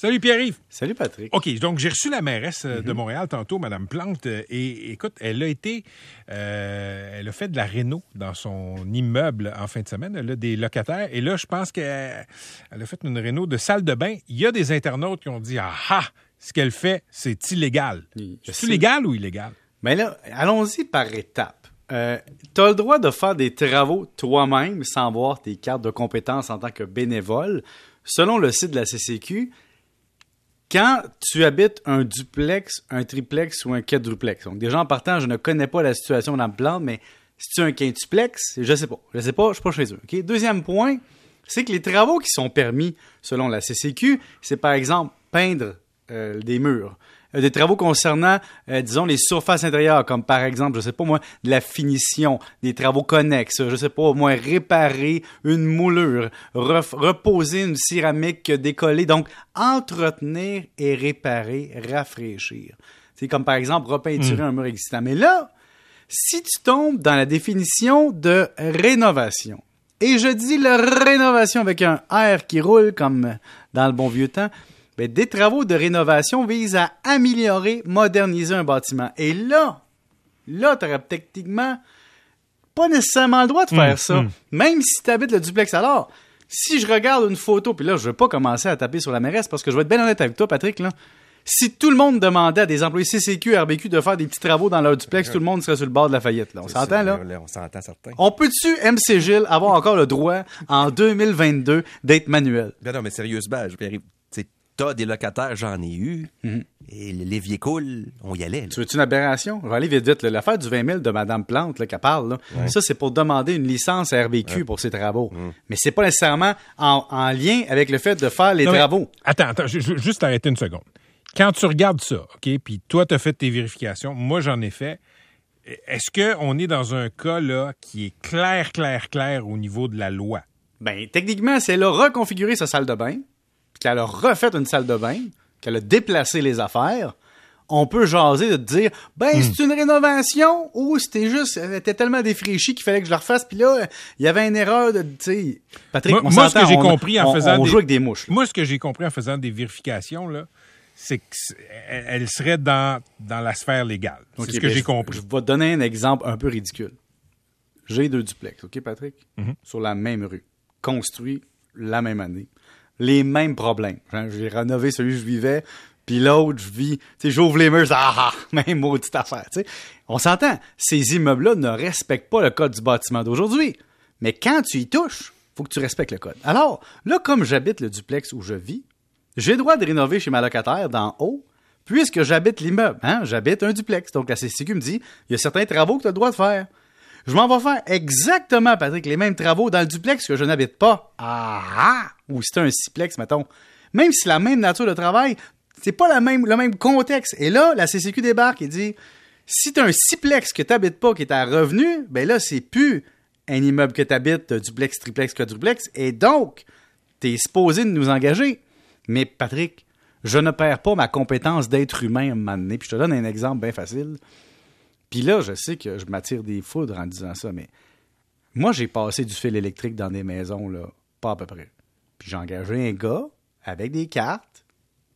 Salut Pierre-Yves. Salut Patrick. OK, donc j'ai reçu la mairesse euh, de Montréal tantôt, Madame Plante, euh, et écoute, elle a été, euh, elle a fait de la réno dans son immeuble en fin de semaine. Elle a des locataires, et là, je pense qu'elle elle a fait une réno de salle de bain. Il y a des internautes qui ont dit, ah ah, ce qu'elle fait, c'est illégal. Oui, C'est sais. légal ou illégal? Mais là, allons-y par étapes. Euh, tu as le droit de faire des travaux toi-même sans avoir tes cartes de compétences en tant que bénévole. Selon le site de la CCQ, quand tu habites un duplex, un triplex ou un quadruplex, donc déjà en partant, je ne connais pas la situation de Mme Plante, mais si tu as un quintuplex, je sais pas. Je sais pas, je suis pas chez eux. Deuxième point, c'est que les travaux qui sont permis selon la CCQ, c'est par exemple peindre euh, des murs. Euh, des travaux concernant, euh, disons, les surfaces intérieures, comme par exemple, je sais pas moi, de la finition, des travaux connexes, je sais pas moi, réparer une moulure, reposer une céramique décollée, donc entretenir et réparer, rafraîchir. C'est comme par exemple repeinturer un mur existant. Mais là, si tu tombes dans la définition de rénovation, et je dis la rénovation avec un R qui roule comme dans le bon vieux temps, des travaux de rénovation visent à améliorer, moderniser un bâtiment. Et là, là, tu aurais techniquement pas nécessairement le droit de faire ça, même si tu habites le duplex. Alors, si je regarde une photo, puis là, je veux pas commencer à taper sur la mairesse parce que je vais être bien honnête avec toi, Patrick, là. Si tout le monde demandait à des employés CCQ, RBQ de faire des petits travaux dans leur duplex, tout le monde serait sur le bord de la faillite. Là. On s'entend, là? On s'entend certain. On peut-tu, MC Gilles, avoir encore le droit, en 2022, d'être manuel? Ben non, mais sérieusement, je t'as des locataires, j'en ai eu. Et l'évier coule, on y allait. là. Tu veux-tu une aberration? Je vais aller vite vite. là. L'affaire du 20 000 de Mme Plante là, qu'elle parle, là, ça, c'est pour demander une licence à RBQ pour ses travaux. Mais c'est pas nécessairement en, en lien avec le fait de faire les Non, mais- travaux. Attends, attends, je- je- juste arrêter une seconde. Quand tu regardes ça, OK, puis toi, tu as fait tes vérifications, moi, j'en ai fait. Est-ce qu'on est dans un cas là qui est clair, clair, clair au niveau de la loi? Ben, techniquement, si elle a reconfiguré sa salle de bain, qu'elle a refait une salle de bain, qu'elle a déplacé les affaires, on peut jaser de te dire, ben, Hmm. c'est une rénovation ou c'était juste, elle était tellement défraîchie qu'il fallait que je la refasse, puis là, il y avait une erreur de, tu sais, Patrick, Moi, on moi, ce que j'ai compris en on- faisant on des... joue avec des mouches. là. Moi, ce que j'ai compris en faisant des vérifications, là, c'est qu'elle elle serait dans, dans la sphère légale. C'est ce que ben, j'ai je- compris. Je vais te donner un exemple un peu ridicule. J'ai deux duplex, OK, Patrick? Mhm. Sur la même rue. Construits la même année. Les mêmes problèmes. J'ai rénové celui où je vivais, puis l'autre, je vis... J'ouvre les murs, ah ah, même maudite affaire, tu sais. On s'entend, ces immeubles-là ne respectent pas le code du bâtiment d'aujourd'hui. Mais quand tu y touches, faut que tu respectes le code. Alors, là, comme j'habite le duplex où je vis, j'ai droit de rénover chez ma locataire d'en haut, puisque j'habite l'immeuble. Hein? J'habite un duplex. Donc la CCQ me dit, il y a certains travaux que tu as le droit de faire. Je m'en vais faire exactement, Patrick, les mêmes travaux dans le duplex que je n'habite pas. Ah ah! Ou c'est un sixplex, mettons. Même si la même nature de travail, c'est pas la même, le même contexte. Et là, la CCQ débarque et dit, si tu as un sixplex que tu n'habites pas, qui est à revenu, ben là, c'est plus un immeuble que tu habites, duplex, triplex, quadruplex. Et donc, tu es supposé de nous engager. Mais Patrick, je ne perds pas ma compétence d'être humain à un moment donné. Puis je te donne un exemple bien facile. Puis là, je sais que je m'attire des foudres en disant ça, mais moi, j'ai passé du fil électrique dans des maisons, là, pas à peu près. Puis j'ai engagé un gars avec des cartes,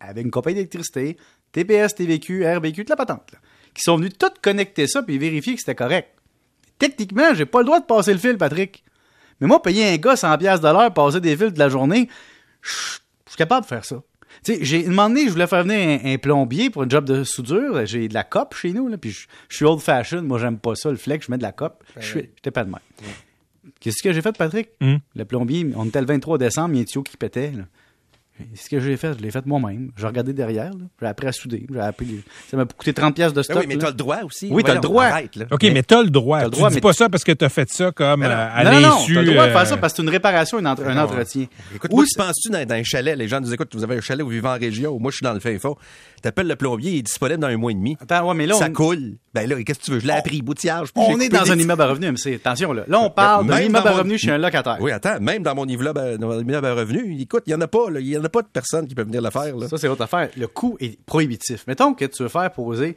avec une compagnie d'électricité, TPS, TVQ, RBQ, toute la patente, qui sont venus tout connecter ça puis vérifier que c'était correct. Techniquement, j'ai pas le droit de passer le fil, Patrick. Mais moi, payer un gars 100 pièces de l'heure, passer des fils de la journée, je suis capable de faire ça. Tu sais, j'ai demandé, je voulais faire venir un, un plombier pour un job de soudure. J'ai de la cope chez nous, là, puis je, je suis old fashion. Moi, j'aime pas ça, le flex, je mets de la cope. Je suis- J'étais pas de même. Qu'est-ce que j'ai fait, Patrick? Hum. Le plombier, on était le 23 décembre, il y a un tuyau qui pétait. là. Ce que j'ai fait, je l'ai fait moi-même. J'ai regardé derrière, là. j'ai appris à souder. J'ai appris Ça m'a coûté 30 pièces de Ben stock. oui, mais t'as le droit aussi. Oui, t'as le droit. Arrête, là. OK, Mais- mais, t'as le droit. t'as le tu droit, dis mais- pas ça parce que t'as fait ça comme non. euh, à non, non, non, l'insu. t'as le droit de faire euh, ça parce que c'est une réparation, une entre- un entretien. Écoute, tu c'est- penses-tu dans, dans un chalet, les gens nous écoutent, vous avez un chalet, vous vivez en région, moi je suis dans le fin fond. T'appelles le plombier, il est disponible dans un mois et demi. Attends, ouais, mais là, ça on- coule. Ben là, qu'est-ce que tu veux? Je l'ai appris, boutillage. On est dans un immeuble à revenu, MC. Attention, là. Là, on parle d'un immeuble à mon- revenu chez un locataire. Oui, attends, même dans mon immeuble à, dans mon immeuble à revenu, écoute, il n'y en a pas, là. Il n'y en a pas de personnes qui peuvent venir le faire, là. Ça, c'est l'autre affaire. Le coût est prohibitif. Mettons que tu veux faire poser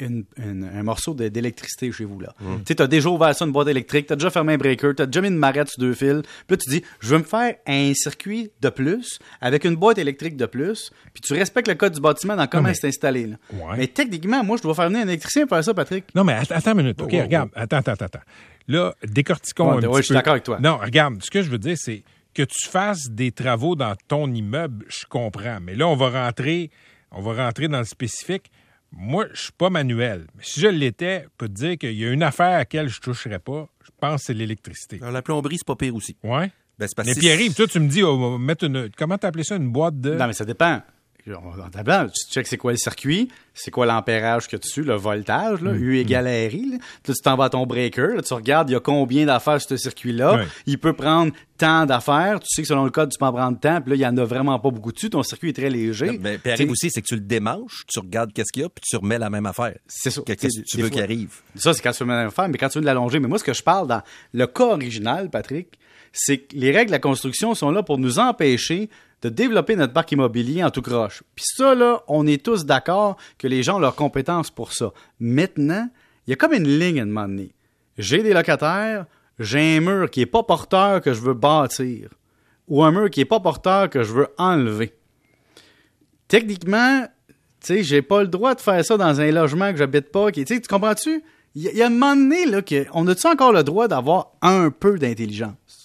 une- une- un morceau d'électricité chez vous. là. Mm. Tu sais, t'as déjà ouvert ça, une boîte électrique, t'as déjà fermé un breaker, t'as déjà mis une marette sur deux fils. Puis là, tu dis, je veux me faire un circuit de plus avec une boîte électrique de plus, puis tu respectes le code du bâtiment dans comment c'est installé. Là. Ouais. Mais techniquement, moi, je dois faire venir un électricien pour faire ça, Patrick. Non, mais attends, une minute. OK, Oh, oh, regarde. Attends, attends, attends. Là, décortiquons Ouais, un ouais, petit je suis d'accord avec toi. Non, regarde, ce que je veux dire, c'est que tu fasses des travaux dans ton immeuble, je comprends. Mais là, on va rentrer, on va rentrer dans le spécifique. Moi, je suis pas manuel. Mais si je l'étais, je peux te dire qu'il y a une affaire à laquelle je toucherais pas. Je pense que c'est l'électricité. Alors, la plomberie, c'est pas pire aussi. Ouais. Ben, Mais Pierre-Yves, toi, tu me dis, on va mettre une. Comment t'as appelé ça, une boîte de. Non, mais ça dépend. Blanc, tu checkes c'est quoi le circuit, c'est quoi l'ampérage que dessus, le voltage, là. U égale à RI. Là. Là, tu t'en vas à ton breaker, là, tu regardes, il y a combien d'affaires sur ce circuit-là. Il peut prendre tant d'affaires. Tu sais que selon le code, tu peux en prendre tant, puis là, il y en a vraiment pas beaucoup dessus. Ton circuit est très léger. Mais puis Tu arrive aussi, c'est que tu le démanches, tu regardes qu'est-ce qu'il y a, puis tu remets la même affaire. C'est ça. Qu'est-ce que tu veux qu'il arrive? Ça, c'est quand tu veux même faire, mais quand tu veux l'allonger. Mais moi, ce que je parle dans le cas original, Patrick, c'est que les règles de la construction sont là pour nous empêcher de développer notre parc immobilier en tout croche. Puis ça, là, on est tous d'accord que les gens ont leurs compétences pour ça. Maintenant, il y a comme une ligne à un moment donné. J'ai des locataires, j'ai un mur qui est pas porteur que je veux bâtir, ou un mur qui est pas porteur que je veux enlever techniquement, tu sais, j'ai pas le droit de faire ça dans un logement que j'habite pas. Tu comprends-tu? Il y, a- un moment donné, là, que on a-tu encore le droit d'avoir un peu d'intelligence?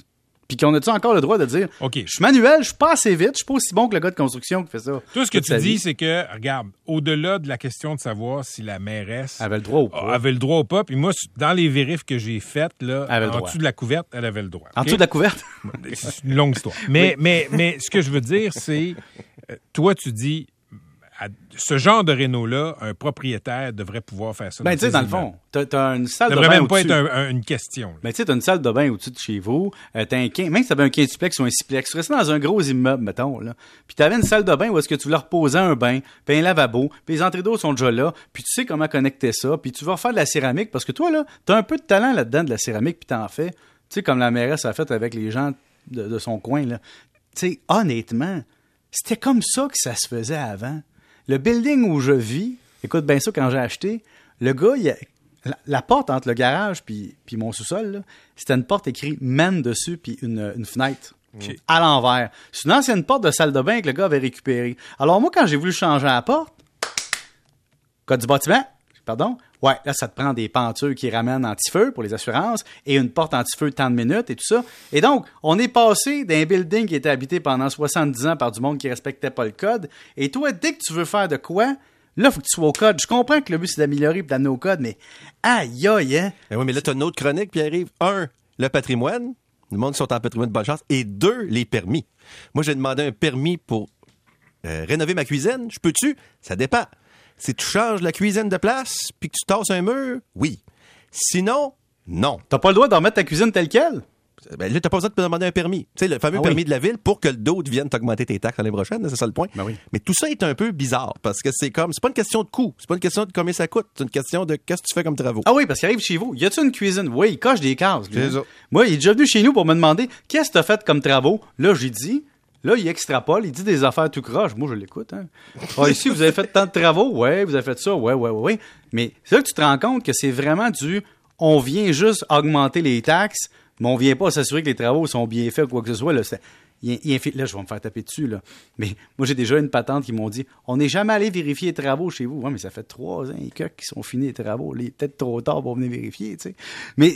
Puis qu'on a-tu encore le droit de dire, OK. je suis manuel, je suis pas assez vite, je suis pas aussi bon que le gars de construction qui fait ça. Tout ce que tu dis, c'est que, regarde, au-delà de la question de savoir si la mairesse avait le droit ou pas. avait le droit ou pas, puis moi, dans les vérifs que j'ai faites, là, en dessous de la couverte, elle avait le droit. En dessous de la couverte? C'est une longue histoire. Mais, mais, mais ce que je veux dire, c'est, euh, toi, tu dis, à ce genre de réno-là, un propriétaire devrait pouvoir faire ça. Ben, tu sais, dans le fond, t'as, t'as une salle Ça de devrait bain même pas être un- un- une question. là. Ben, tu sais, t'as une salle de bain au-dessus de chez vous, euh, t'as un quin- même si t'avais un quintuplex ou un siplex, tu restais dans un gros immeuble, mettons, là. Puis t'avais une salle de bain où est-ce que tu voulais reposer un bain, puis un lavabo, puis les entrées d'eau sont déjà là, puis tu sais comment connecter ça, puis tu vas refaire de la céramique, parce que toi, là, t'as un peu de talent là-dedans de la céramique, puis t'en fais. Tu sais, comme la mairesse a fait avec les gens de, de son coin, là. Tu sais, honnêtement, c'était comme ça que ça se faisait avant. Le building où je vis, écoute bien ça quand j'ai acheté, le gars, il a- la, la porte entre le garage puis, puis mon sous-sol, c'était une porte écrite man dessus puis une, une fenêtre. À l'envers. C'est une ancienne porte de salle de bain que le gars avait récupérée. Alors moi, quand j'ai voulu changer la porte, code du bâtiment, pardon, ouais, là, ça te prend des pentures qui ramènent anti-feu pour les assurances et une porte anti-feu de tant de minutes et tout ça. Et donc, on est passé d'un building qui était habité pendant 70 ans par du monde qui respectait pas le code. Et toi, dès que tu veux faire de quoi, là, faut que tu sois au code. Je comprends que le but, c'est d'améliorer et d'amener au code, mais aïe, aïe, hein? Oui, mais là, tu as une autre chronique, puis arrive, un, le patrimoine, le monde qui sont en patrimoine de bonne chance, et deux, les permis. Moi, j'ai demandé un permis pour euh, rénover ma cuisine. Je peux-tu? Ça dépend. Si tu changes la cuisine de place, puis que tu tasses un mur, oui. Sinon, non. T'as pas le droit d'en mettre ta cuisine telle quelle? Ben là, t'as pas besoin de te demander un permis. Tu sais, le fameux Ah oui. permis de la ville pour que d'autres viennent t'augmenter tes taxes l'année prochaine, c'est ça le point. Ben oui. Mais tout ça est un peu bizarre parce que c'est comme, c'est pas une question de coût, c'est pas une question de combien ça coûte, c'est une question de qu'est-ce que tu fais comme travaux. Ah oui, parce qu'il arrive chez vous. Y a-tu une cuisine? Oui, il coche des cases. hein. Moi, il est déjà venu chez nous pour me demander qu'est-ce que t'as fait comme travaux? Là, j'ai dit. Là, il extrapole, il dit des affaires tout croche. Moi, je l'écoute. Hein. Ah, ici, vous avez fait tant de travaux. Ouais, vous avez fait ça. Ouais, ouais, ouais. Mais c'est là que tu te rends compte que c'est vraiment du. On vient juste augmenter les taxes, mais on vient pas s'assurer que les travaux sont bien faits ou quoi que ce soit. Là, là, je vais me faire taper dessus. Là. Mais moi, j'ai déjà une patente qui m'ont dit on n'est jamais allé vérifier les travaux chez vous. Ouais, mais ça fait trois ans et quelques qui sont finis les travaux. Il est peut-être trop tard pour venir vérifier. Mais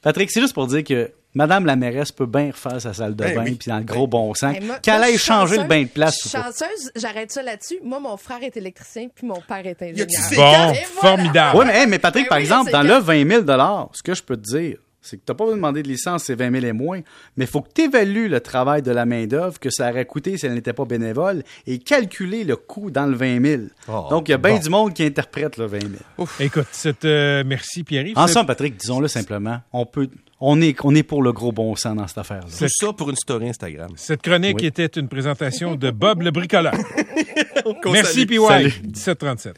Patrick, c'est juste pour dire que Madame la mairesse peut bien refaire sa salle de Ben bain, oui. puis dans le gros bon sens, qu'elle aille changer le bain de place Je suis chanceuse, j'arrête ça là-dessus. Moi, mon frère est électricien, puis mon père est ingénieur. Bon, voilà. formidable. Oui, mais, hey, mais Patrick, Ben par oui, exemple, dans que- le 20 000 ce que je peux te dire, c'est que tu n'as pas besoin de demander de licence, c'est 20 000 et moins, mais il faut que tu évalues le travail de la main-d'œuvre que ça aurait coûté si elle n'était pas bénévole et calculer le coût dans le 20 000. Oh, Donc, il y a bien bon. du monde qui interprète le 20 000. Écoute, cette, euh, merci Pierre-Yves. En somme, Patrick, disons-le simplement, on peut, on est, on est pour le gros bon sens dans cette affaire-là. Tout ça pour une story Instagram. Cette chronique Oui. était une présentation de Bob le bricoleur. Merci. PY. Salut. 1737.